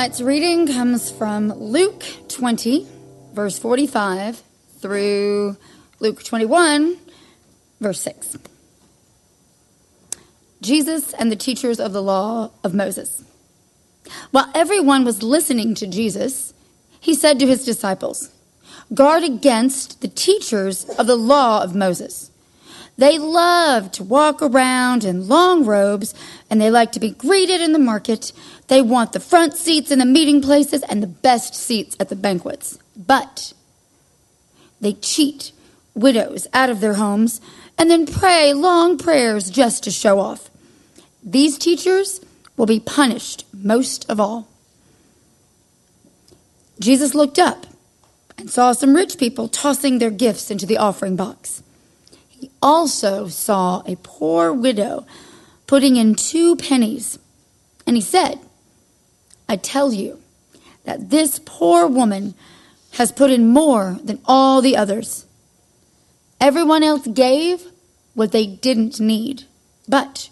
Tonight's reading comes from Luke 20, verse 45, through Luke 21, verse 6. Jesus and the teachers of the law of Moses. While everyone was listening to Jesus, he said to his disciples, Guard against the teachers of the law of Moses. They love to walk around in long robes and they like to be greeted in the market. They want the front seats in the meeting places and the best seats at the banquets. But they cheat widows out of their homes and then pray long prayers just to show off. These teachers will be punished most of all. Jesus looked up and saw some rich people tossing their gifts into the offering box. He also saw a poor widow putting in two pennies, and he said, I tell you that this poor woman has put in more than all the others. Everyone else gave what they didn't need, but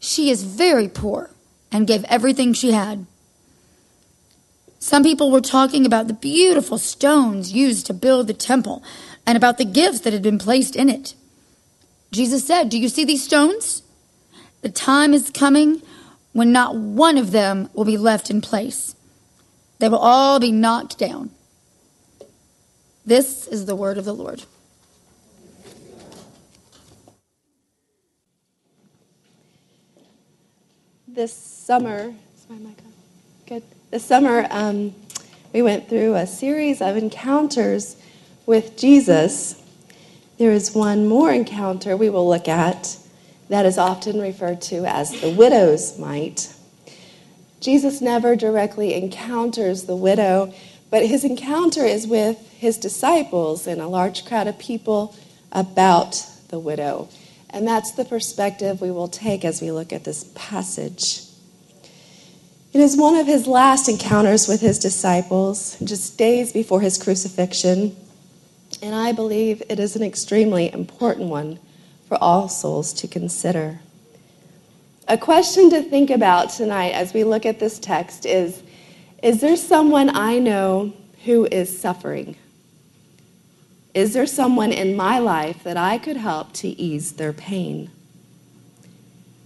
she is very poor and gave everything she had. Some people were talking about the beautiful stones used to build the temple and about the gifts that had been placed in it. Jesus said, Do you see these stones? The time is coming when not one of them will be left in place. They will all be knocked down. This is the word of the Lord. This summer? Good. This summer, um, we went through a series of encounters with Jesus. There is one more encounter we will look at that is often referred to as the widow's mite. Jesus never directly encounters the widow, but his encounter is with his disciples and a large crowd of people about the widow. And that's the perspective we will take as we look at this passage. It is one of his last encounters with his disciples, just days before his crucifixion. And I believe it is an extremely important one for all souls to consider. A question to think about tonight as we look at this text is Is there someone I know who is suffering? Is there someone in my life that I could help to ease their pain?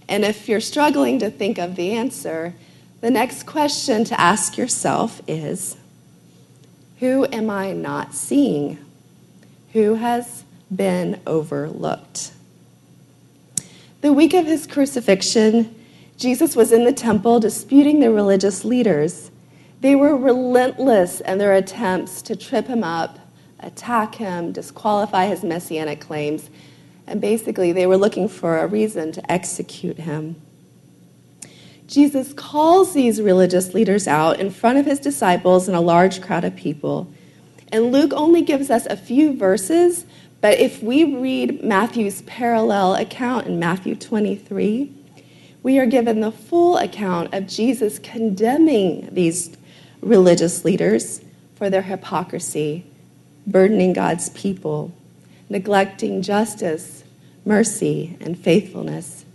And if you're struggling to think of the answer, the next question to ask yourself is Who am I not seeing? Who has been overlooked? The week of his crucifixion, Jesus was in the temple disputing the religious leaders. They were relentless in their attempts to trip him up attack him, disqualify his messianic claims, and basically they were looking for a reason to execute him. Jesus calls these religious leaders out in front of his disciples and a large crowd of people. And Luke only gives us a few verses, but if we read Matthew's parallel account in Matthew 23, we are given the full account of Jesus condemning these religious leaders for their hypocrisy burdening God's people, neglecting justice, mercy, and faithfulness.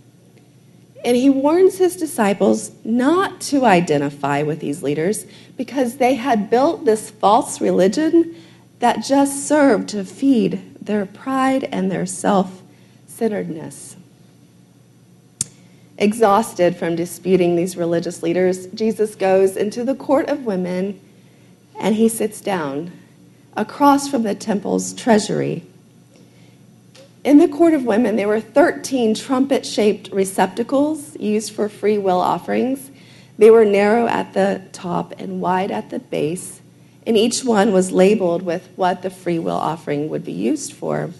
And he warns his disciples not to identify with these leaders because they had built this false religion that just served to feed their pride and their self centeredness. Exhausted from disputing these religious leaders, Jesus goes into the court of women and he sits down across from the temple's treasury. In the court of women, there were 13 trumpet shaped receptacles used for free will offerings. They were narrow at the top and wide at the base, and each one was labeled with what the free will offering would be used for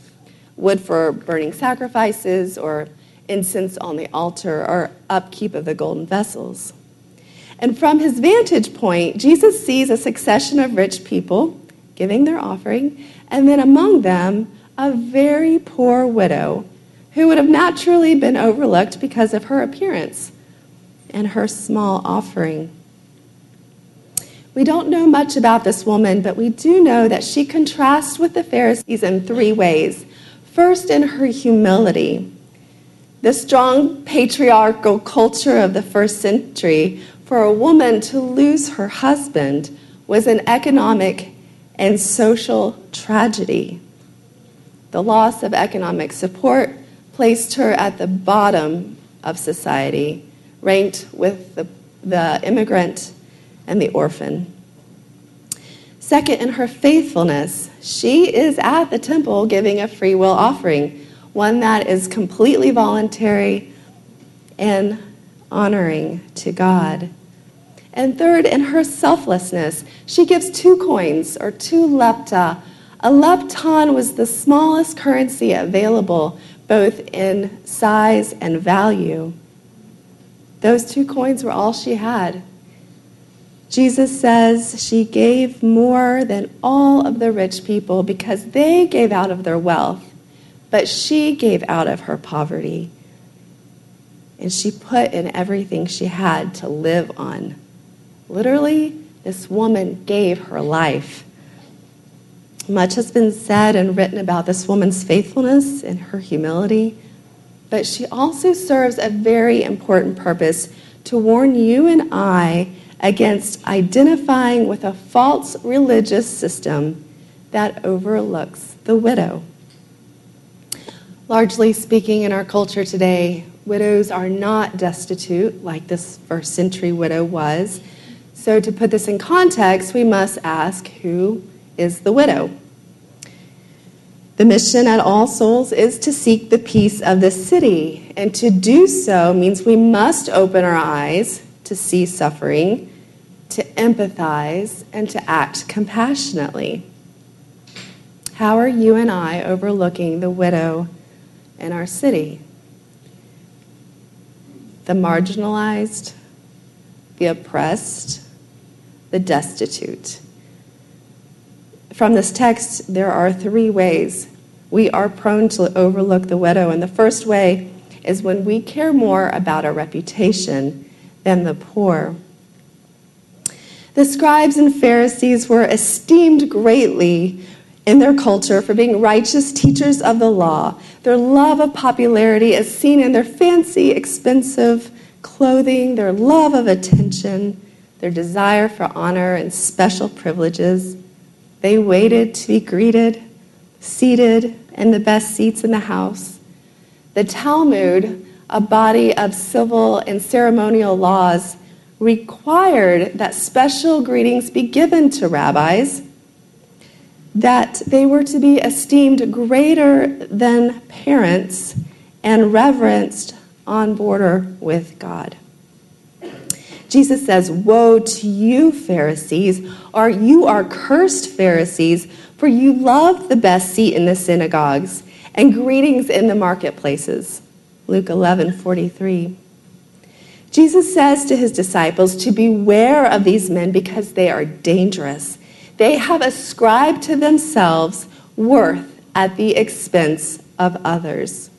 wood for burning sacrifices, or incense on the altar, or upkeep of the golden vessels. And from his vantage point, Jesus sees a succession of rich people giving their offering, and then among them, a very poor widow who would have naturally been overlooked because of her appearance and her small offering. We don't know much about this woman, but we do know that she contrasts with the Pharisees in three ways. First, in her humility. The strong patriarchal culture of the first century For a woman to lose her husband was an economic and social tragedy. The loss of economic support placed her at the bottom of society, ranked with the, the immigrant and the orphan. Second, in her faithfulness, she is at the temple giving a free will offering, one that is completely voluntary and honoring to God. And third, in her selflessness, she gives two coins or two lepta. A lepton was the smallest currency available, both in size and value. Those two coins were all she had. Jesus says she gave more than all of the rich people because they gave out of their wealth, but she gave out of her poverty. And she put in everything she had to live on. Literally, this woman gave her life. Much has been said and written about this woman's faithfulness and her humility, but she also serves a very important purpose to warn you and I against identifying with a false religious system that overlooks the widow. Largely speaking, in our culture today, widows are not destitute like this first century widow was. So, to put this in context, we must ask who is the widow? The mission at All Souls is to seek the peace of the city. And to do so means we must open our eyes to see suffering, empathize, and to act compassionately. How are you and I overlooking the widow in our city? The marginalized, the oppressed, the destitute. From this text, there are three ways we are prone to overlook the widow. And the first way is when we care more about our reputation than the poor. The scribes and Pharisees were esteemed greatly in their culture for being righteous teachers of the law. Their love of popularity is seen in their fancy, expensive clothing, their love of attention, their desire for honor and special privileges. They waited to be greeted, seated in the best seats in the house. The Talmud, a body of civil and ceremonial laws, required that special greetings be given to rabbis, that they were to be esteemed greater than parents and reverenced on border with God. Jesus says, Woe to you, Pharisees, or you are cursed, Pharisees, for you love the best seat in the synagogues and greetings in the marketplaces. Luke 11 43. Jesus says to his disciples to beware of these men because they are dangerous. They have ascribed to themselves worth at the expense of others.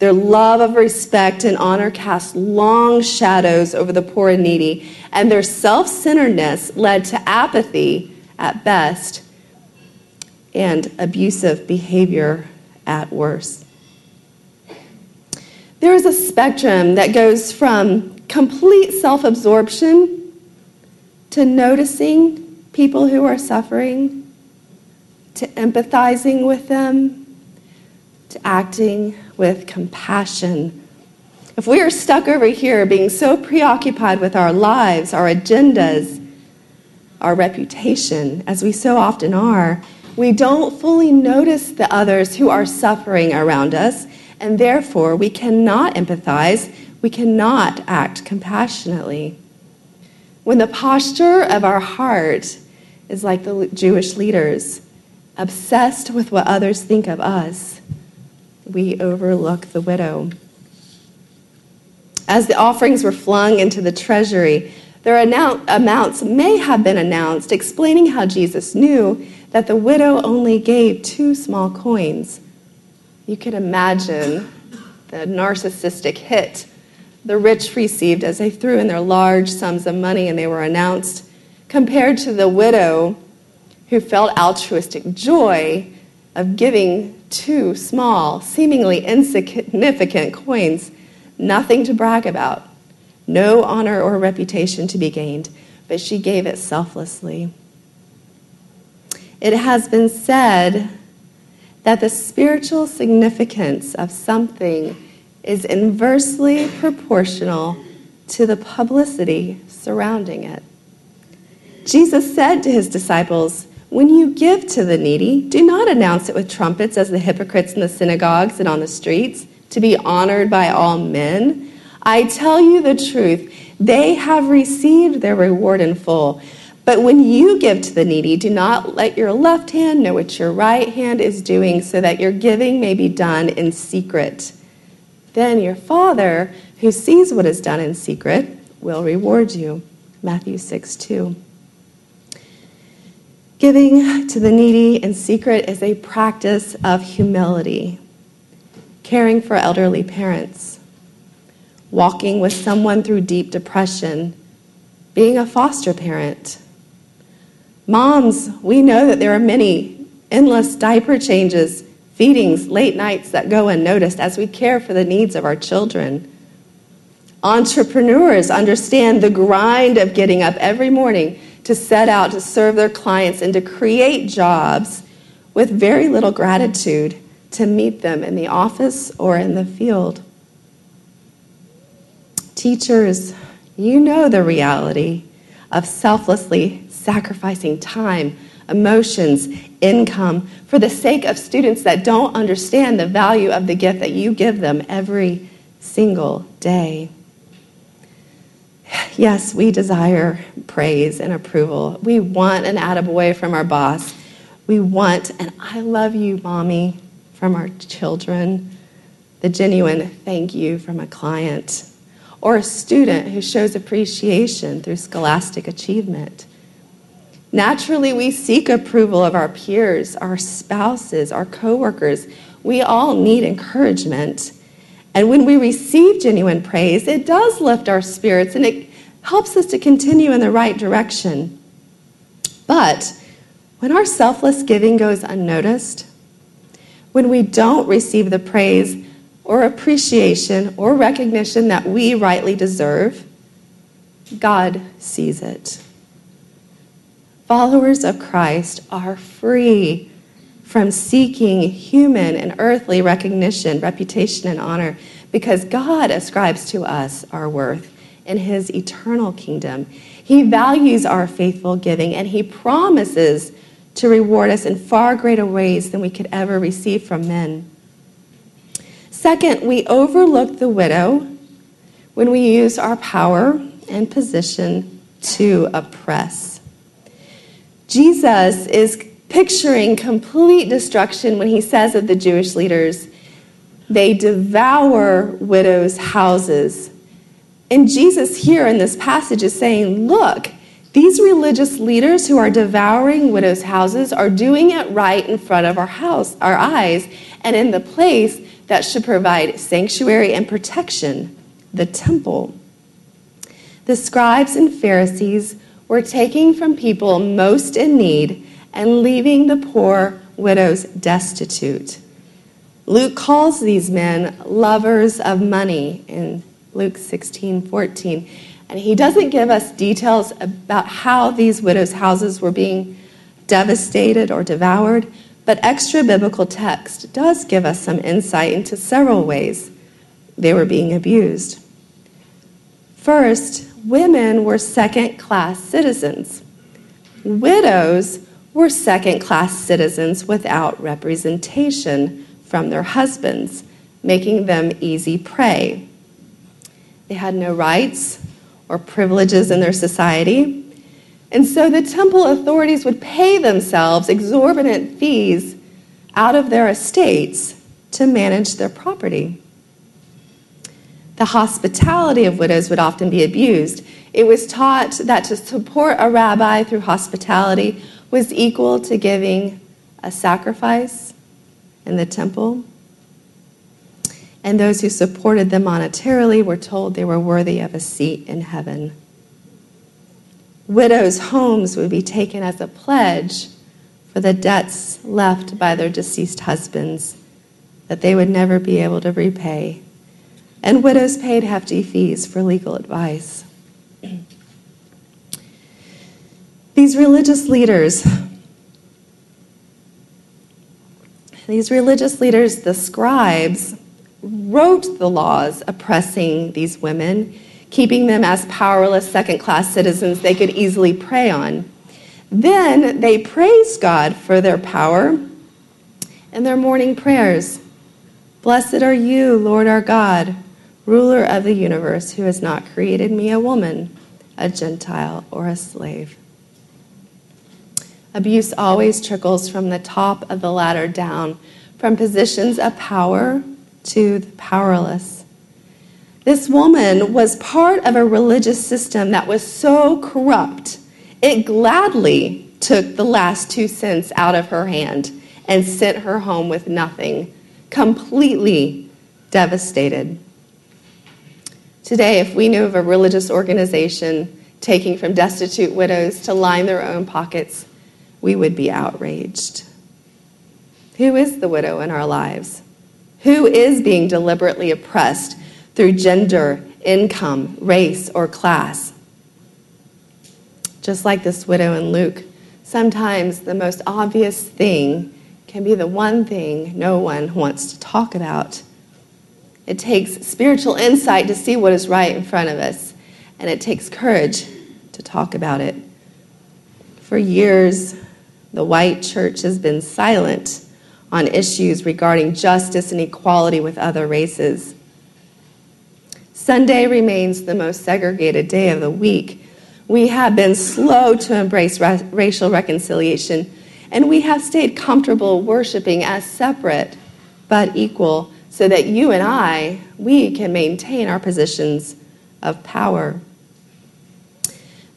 Their love of respect and honor cast long shadows over the poor and needy, and their self centeredness led to apathy at best and abusive behavior at worst. There is a spectrum that goes from complete self absorption to noticing people who are suffering, to empathizing with them, to acting with compassion. If we are stuck over here being so preoccupied with our lives, our agendas, our reputation, as we so often are, we don't fully notice the others who are suffering around us, and therefore we cannot empathize, we cannot act compassionately. When the posture of our heart is like the Jewish leaders, obsessed with what others think of us, we overlook the widow. As the offerings were flung into the treasury, their amounts may have been announced, explaining how Jesus knew that the widow only gave two small coins. You could imagine the narcissistic hit the rich received as they threw in their large sums of money and they were announced, compared to the widow who felt altruistic joy of giving two small, seemingly insignificant coins, nothing to brag about, no honor or reputation to be gained, but she gave it selflessly. It has been said that the spiritual significance of something is inversely proportional to the publicity surrounding it. Jesus said to his disciples, When you give to the needy, do not announce it with trumpets as the hypocrites in the synagogues and on the streets, to be honored by all men. I tell you the truth, they have received their reward in full. But when you give to the needy, do not let your left hand know what your right hand is doing, so that your giving may be done in secret. Then your Father, who sees what is done in secret, will reward you. Matthew 6 2. Giving to the needy in secret is a practice of humility, caring for elderly parents, walking with someone through deep depression, being a foster parent Moms, we know that there are many endless diaper changes, feedings, late nights that go unnoticed as we care for the needs of our children. Entrepreneurs understand the grind of getting up every morning to set out to serve their clients and to create jobs with very little gratitude to meet them in the office or in the field. Teachers, you know the reality of selflessly sacrificing time, emotions, income for the sake of students that don't understand the value of the gift that you give them every single day. Yes, we desire praise and approval. We want an attaboy from our boss. We want an I love you, mommy, from our children. The genuine thank you from a client. Or a student who shows appreciation through scholastic achievement. Naturally, we seek approval of our peers, our spouses, our coworkers. We all need encouragement. And when we receive genuine praise, it does lift our spirits and it helps us to continue in the right direction. But when our selfless giving goes unnoticed, when we don't receive the praise or appreciation or recognition that we rightly deserve, God sees it. Followers of Christ are free from seeking human and earthly recognition, reputation, and honor because God ascribes to us our worth in his eternal kingdom. He values our faithful giving and he promises to reward us in far greater ways than we could ever receive from men. Second, we overlook the widow when we use our power and position to oppress. Jesus is picturing complete destruction when he says of the Jewish leaders, they devour widows' houses. And Jesus here in this passage is saying, look, these religious leaders who are devouring widows' houses are doing it right in front of our house, our eyes, and in the place that should provide sanctuary and protection, the temple. The scribes and Pharisees were taking from people most in need and leaving the poor widows destitute. Luke calls these men lovers of money in Luke 16 14. And he doesn't give us details about how these widows' houses were being devastated or devoured, but extra biblical text does give us some insight into several ways they were being abused. First, women were second class citizens. Widows were second class citizens without representation from their husbands, making them easy prey. They had no rights or privileges in their society. And so the temple authorities would pay themselves exorbitant fees out of their estates to manage their property. The hospitality of widows would often be abused. It was taught that to support a rabbi through hospitality was equal to giving a sacrifice in the temple. And those who supported them monetarily were told they were worthy of a seat in heaven. Widows' homes would be taken as a pledge for the debts left by their deceased husbands that they would never be able to repay and widows paid hefty fees for legal advice. These religious leaders, these religious leaders, the scribes, wrote the laws oppressing these women, keeping them as powerless second class citizens they could easily prey on. Then they praised God for their power in their morning prayers. Blessed are you, Lord our God, ruler of the universe, who has not created me a woman, a Gentile, or a slave. Abuse always trickles from the top of the ladder down, from positions of power to the powerless. This woman was part of a religious system that was so corrupt, it gladly took the last two cents out of her hand and sent her home with nothing, completely devastated. Today, if we knew of a religious organization taking from destitute widows to line their own pockets, we would be outraged. Who is the widow in our lives? Who is being deliberately oppressed through gender, income, race, or class? Just like this widow in Luke, sometimes the most obvious thing can be the one thing no one wants to talk about. It takes spiritual insight to see what is right in front of us, and it takes courage to talk about it. For years, the white church has been silent on issues regarding justice and equality with other races. Sunday remains the most segregated day of the week. We have been slow to embrace ra- racial reconciliation, and we have stayed comfortable worshiping as separate but equal so that you and I, we can maintain our positions of power.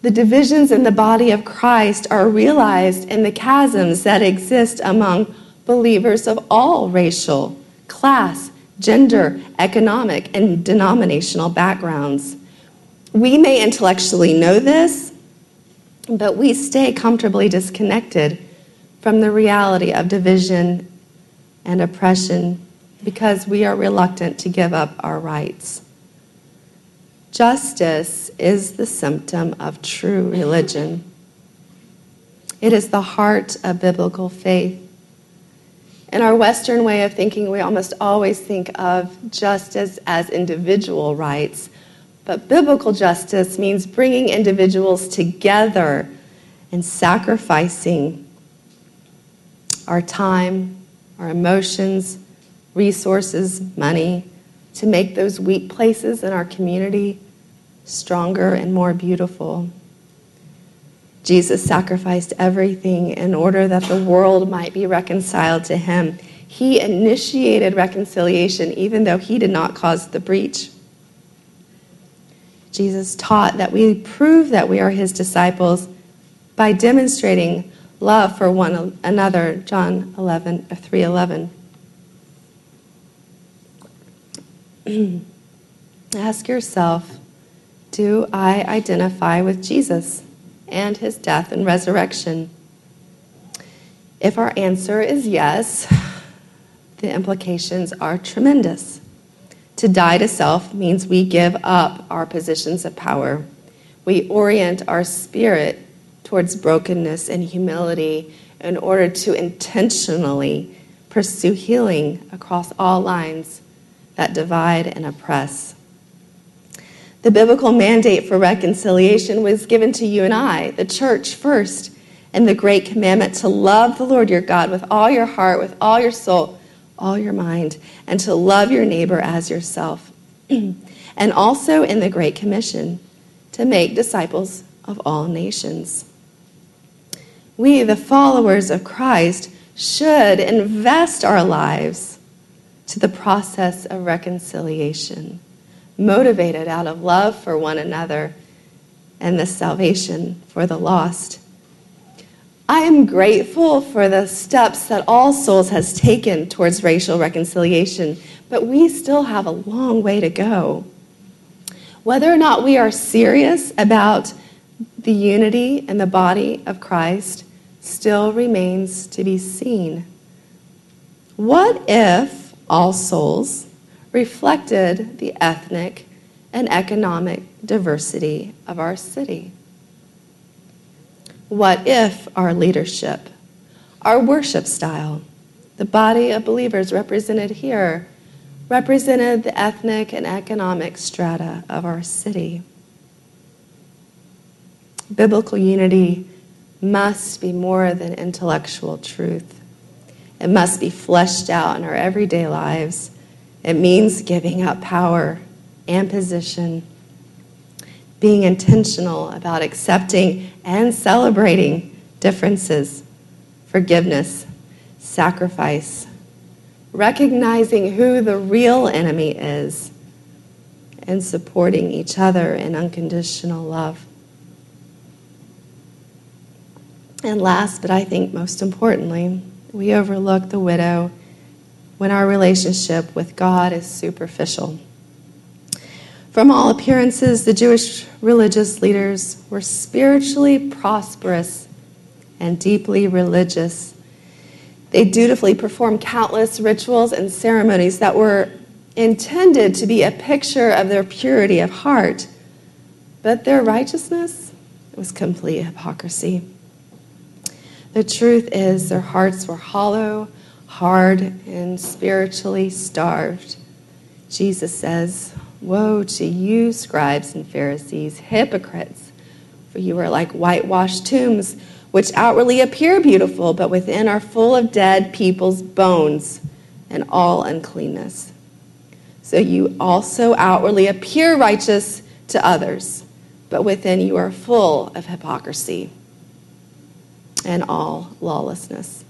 The divisions in the body of Christ are realized in the chasms that exist among believers of all racial, class, gender, economic, and denominational backgrounds. We may intellectually know this, but we stay comfortably disconnected from the reality of division and oppression because we are reluctant to give up our rights. Justice is the symptom of true religion. It is the heart of biblical faith. In our Western way of thinking, we almost always think of justice as individual rights. But biblical justice means bringing individuals together and sacrificing our time, our emotions, resources, money to make those weak places in our community stronger and more beautiful. Jesus sacrificed everything in order that the world might be reconciled to him. He initiated reconciliation even though he did not cause the breach. Jesus taught that we prove that we are his disciples by demonstrating love for one another, John 11, uh, 3:11. Ask yourself, do I identify with Jesus? And his death and resurrection? If our answer is yes, the implications are tremendous. To die to self means we give up our positions of power. We orient our spirit towards brokenness and humility in order to intentionally pursue healing across all lines that divide and oppress. The biblical mandate for reconciliation was given to you and I, the church first, and the great commandment to love the Lord your God with all your heart, with all your soul, all your mind, and to love your neighbor as yourself. and also in the Great Commission to make disciples of all nations. We, the followers of Christ, should invest our lives to the process of reconciliation motivated out of love for one another and the salvation for the lost. I am grateful for the steps that All Souls has taken towards racial reconciliation, but we still have a long way to go. Whether or not we are serious about the unity in the body of Christ still remains to be seen. What if All Souls reflected the ethnic and economic diversity of our city? What if our leadership, our worship style, the body of believers represented here, represented the ethnic and economic strata of our city? Biblical unity must be more than intellectual truth. It must be fleshed out in our everyday lives. It means giving up power and position, being intentional about accepting and celebrating differences, forgiveness, sacrifice, recognizing who the real enemy is, and supporting each other in unconditional love. And last, but I think most importantly, we overlook the widow when our relationship with God is superficial. From all appearances, the Jewish religious leaders were spiritually prosperous and deeply religious. They dutifully performed countless rituals and ceremonies that were intended to be a picture of their purity of heart, but their righteousness was complete hypocrisy. The truth is, their hearts were hollow, hard, and spiritually starved. Jesus says, Woe to you, scribes and Pharisees, hypocrites, for you are like whitewashed tombs, which outwardly appear beautiful, but within are full of dead people's bones and all uncleanness. So you also outwardly appear righteous to others, but within you are full of hypocrisy and all lawlessness.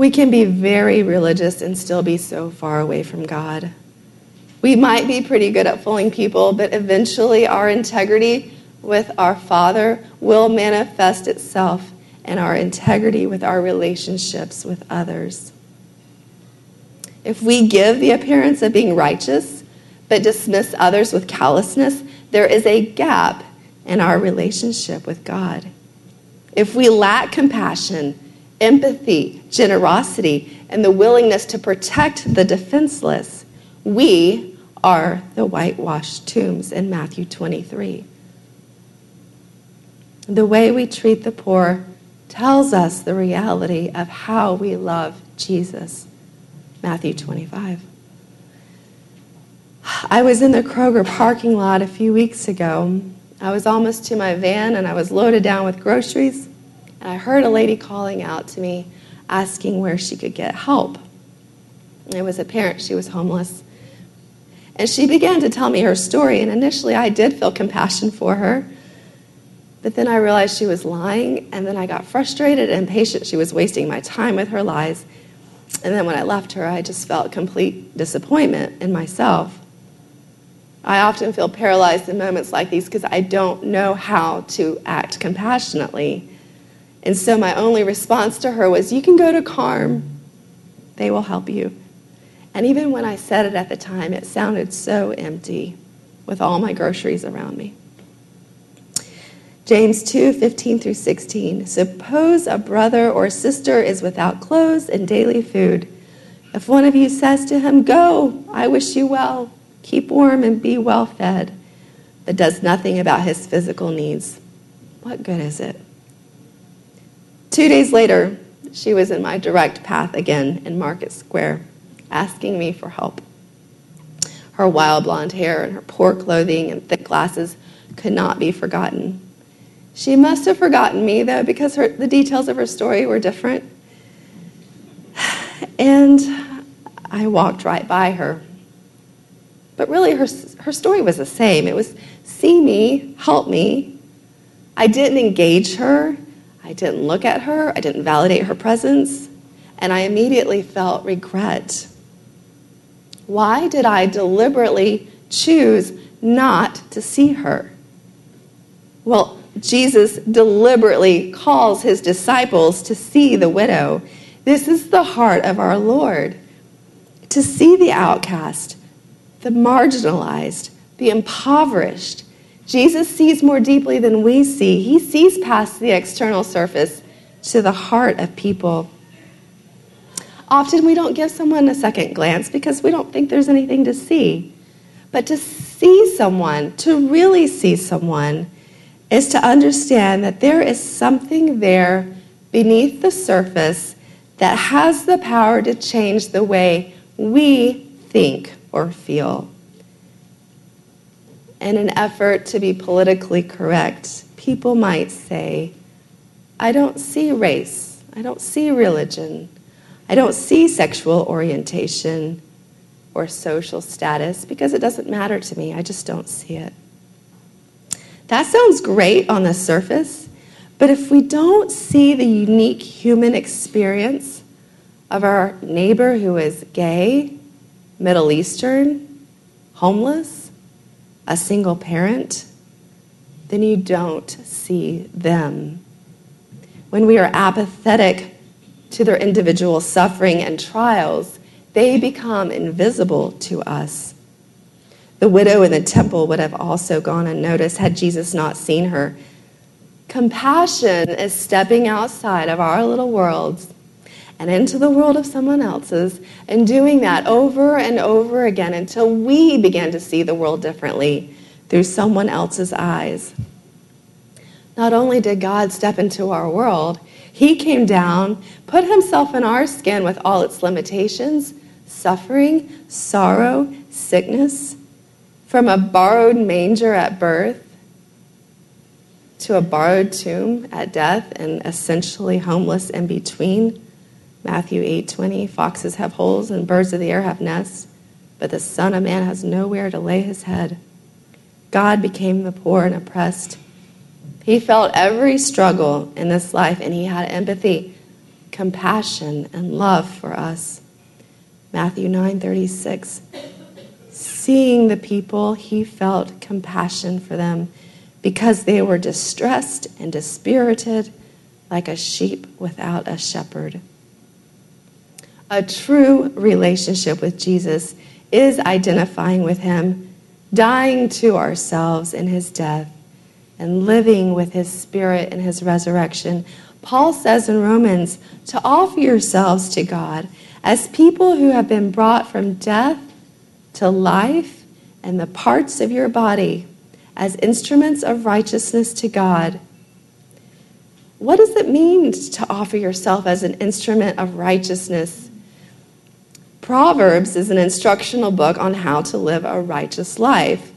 We can be very religious and still be so far away from God. We might be pretty good at fooling people, but eventually our integrity with our Father will manifest itself in our integrity with our relationships with others. If we give the appearance of being righteous, but dismiss others with callousness, there is a gap in our relationship with God. If we lack compassion, empathy, generosity, and the willingness to protect the defenseless, we are the whitewashed tombs in Matthew 23. The way we treat the poor tells us the reality of how we love Jesus. Matthew 25. I was in the Kroger parking lot a few weeks ago I was almost to my van and I was loaded down with groceries. And I heard a lady calling out to me, asking where she could get help. It was apparent she was homeless. And she began to tell me her story. And initially, I did feel compassion for her. But then I realized she was lying. And then I got frustrated and impatient. She was wasting my time with her lies. And then when I left her, I just felt complete disappointment in myself. I often feel paralyzed in moments like these because I don't know how to act compassionately. And so my only response to her was, You can go to KARM, they will help you. And even when I said it at the time, it sounded so empty with all my groceries around me. James 2 15 through 16. Suppose a brother or sister is without clothes and daily food. If one of you says to him, Go, I wish you well keep warm and be well fed, but does nothing about his physical needs, what good is it? Two days later, she was in my direct path again in Market Square, asking me for help. Her wild blonde hair and her poor clothing and thick glasses could not be forgotten. She must have forgotten me, though, because her, the details of her story were different. And I walked right by her. But really, her, her story was the same. It was see me, help me. I didn't engage her, I didn't look at her, I didn't validate her presence, and I immediately felt regret. Why did I deliberately choose not to see her? Well, Jesus deliberately calls his disciples to see the widow. This is the heart of our Lord to see the outcast, the marginalized, the impoverished. Jesus sees more deeply than we see. He sees past the external surface to the heart of people. Often we don't give someone a second glance because we don't think there's anything to see. But to see someone, to really see someone, is to understand that there is something there beneath the surface that has the power to change the way we think or feel. In an effort to be politically correct, people might say, I don't see race, I don't see religion, I don't see sexual orientation or social status because it doesn't matter to me. I just don't see it. That sounds great on the surface, but if we don't see the unique human experience of our neighbor who is gay, Middle Eastern, homeless, a single parent, then you don't see them. When we are apathetic to their individual suffering and trials, they become invisible to us. The widow in the temple would have also gone unnoticed had Jesus not seen her. Compassion is stepping outside of our little worlds and into the world of someone else's and doing that over and over again until we begin to see the world differently through someone else's eyes. Not only did God step into our world, he came down, put himself in our skin with all its limitations, suffering, sorrow, sickness, from a borrowed manger at birth to a borrowed tomb at death and essentially homeless in between. Matthew 8:20 Foxes have holes and birds of the air have nests, but the son of man has nowhere to lay his head. God became the poor and oppressed he felt every struggle in this life and he had empathy, compassion, and love for us. Matthew 9:36 Seeing the people, he felt compassion for them because they were distressed and dispirited like a sheep without a shepherd. A true relationship with Jesus is identifying with him, dying to ourselves in his death and living with his spirit and his resurrection. Paul says in Romans to offer yourselves to God as people who have been brought from death to life and the parts of your body as instruments of righteousness to God. What does it mean to offer yourself as an instrument of righteousness? Proverbs is an instructional book on how to live a righteous life.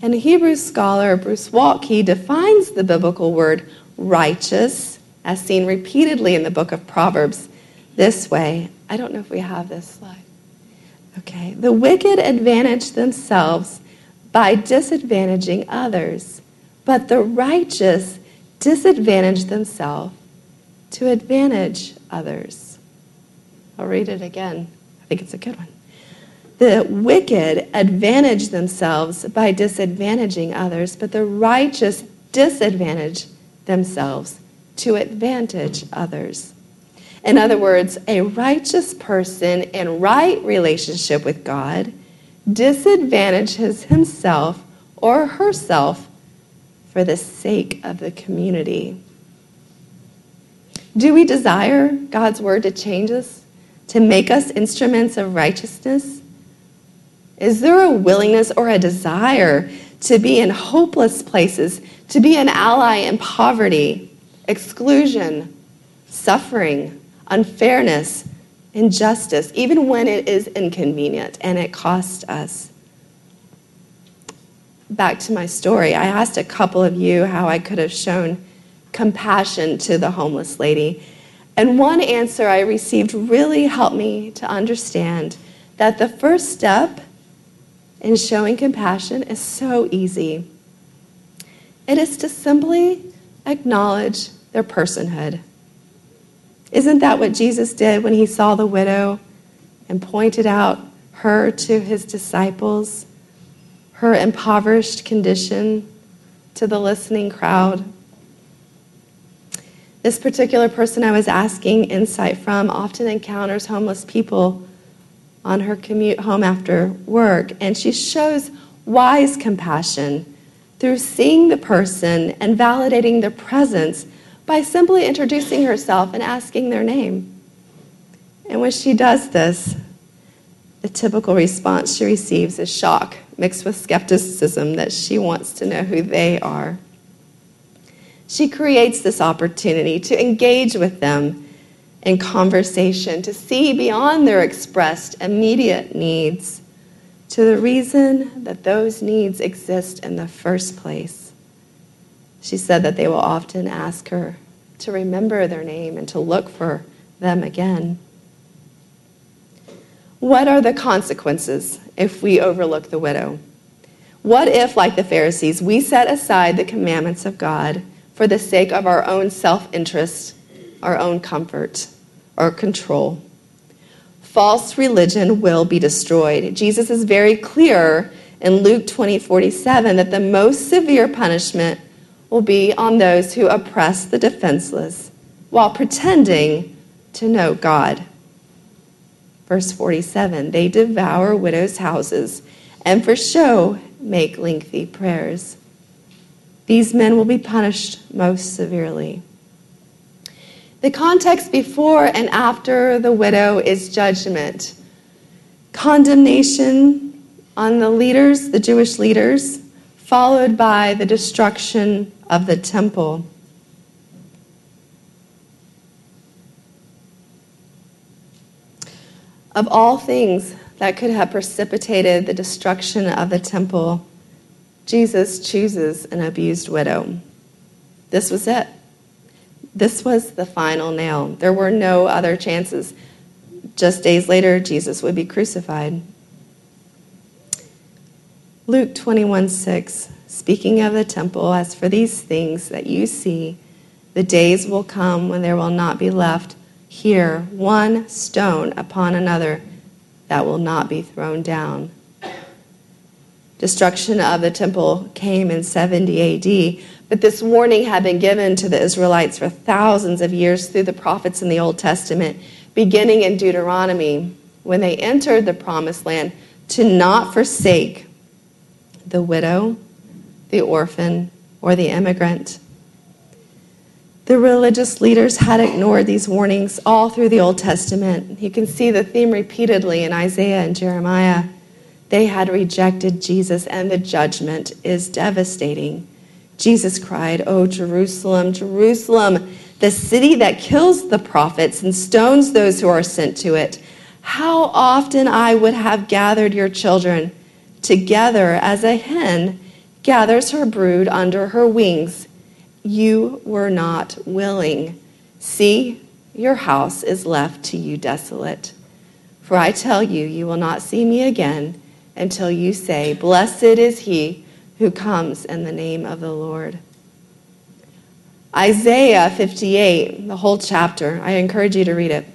And Hebrew scholar Bruce Waltke defines the biblical word righteous, as seen repeatedly in the book of Proverbs, this way. I don't know if we have this slide. Okay. The wicked advantage themselves by disadvantaging others, but the righteous disadvantage themselves to advantage others. I'll read it again. I think it's a good one. The wicked advantage themselves by disadvantaging others, but the righteous disadvantage themselves to advantage others. In other words, a righteous person in right relationship with God disadvantages himself or herself for the sake of the community. Do we desire God's word to change us, to make us instruments of righteousness? Is there a willingness or a desire to be in hopeless places, to be an ally in poverty, exclusion, suffering, unfairness, injustice, even when it is inconvenient and it costs us? Back to my story, I asked a couple of you how I could have shown compassion to the homeless lady. And one answer I received really helped me to understand that the first step in showing compassion is so easy. It is to simply acknowledge their personhood. Isn't that what Jesus did when he saw the widow and pointed out her to his disciples, her impoverished condition to the listening crowd? This particular person I was asking insight from often encounters homeless people on her commute home after work, and she shows wise compassion through seeing the person and validating their presence by simply introducing herself and asking their name. And when she does this, the typical response she receives is shock mixed with skepticism that she wants to know who they are. She creates this opportunity to engage with them in conversation, to see beyond their expressed immediate needs to the reason that those needs exist in the first place. She said that they will often ask her to remember their name and to look for them again. What are the consequences if we overlook the widow? What if, like the Pharisees, we set aside the commandments of God for the sake of our own self interest, our own comfort, or control? False religion will be destroyed. Jesus is very clear in Luke 20 47 that the most severe punishment will be on those who oppress the defenseless while pretending to know God. Verse 47 They devour widows' houses and for show make lengthy prayers. These men will be punished most severely. The context before and after the widow is judgment, condemnation on the leaders, the Jewish leaders, followed by the destruction of the temple. Of all things that could have precipitated the destruction of the temple, Jesus chooses an abused widow. This was it. This was the final nail. There were no other chances. Just days later, Jesus would be crucified. Luke 21 6, speaking of the temple, as for these things that you see, the days will come when there will not be left here one stone upon another that will not be thrown down. Destruction of the temple came in 70 AD, but this warning had been given to the Israelites for thousands of years through the prophets in the Old Testament, beginning in Deuteronomy, when they entered the promised land, to not forsake the widow, the orphan, or the immigrant. The religious leaders had ignored these warnings all through the Old Testament. You can see the theme repeatedly in Isaiah and Jeremiah. They had rejected Jesus, and the judgment is devastating. Jesus cried, Oh, Jerusalem, Jerusalem, the city that kills the prophets and stones those who are sent to it. How often I would have gathered your children together as a hen gathers her brood under her wings you were not willing. See, your house is left to you desolate. For I tell you, you will not see me again until you say, Blessed is he who comes in the name of the Lord. Isaiah 58, the whole chapter, I encourage you to read it.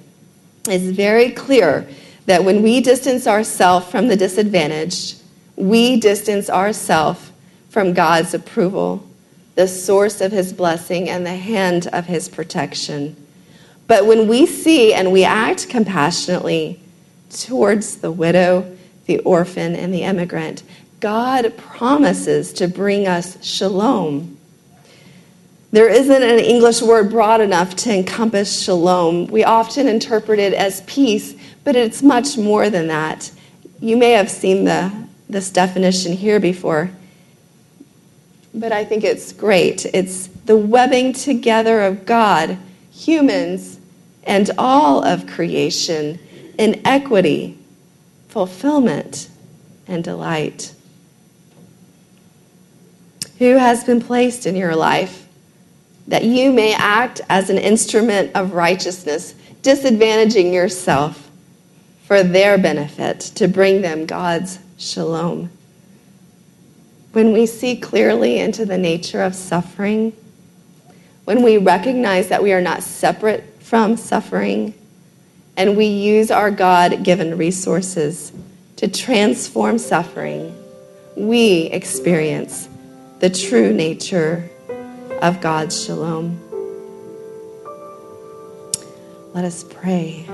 is very clear that when we distance ourselves from the disadvantaged, we distance ourselves from God's approval the source of his blessing and the hand of his protection. But when we see and we act compassionately towards the widow, the orphan, and the immigrant, God promises to bring us shalom. There isn't an English word broad enough to encompass shalom. We often interpret it as peace, but it's much more than that. You may have seen the, this definition here before but I think it's great. It's the webbing together of God, humans, and all of creation in equity, fulfillment, and delight. Who has been placed in your life that you may act as an instrument of righteousness, disadvantaging yourself for their benefit to bring them God's shalom? when we see clearly into the nature of suffering, when we recognize that we are not separate from suffering, and we use our God given resources to transform suffering, we experience the true nature of God's shalom. Let us pray.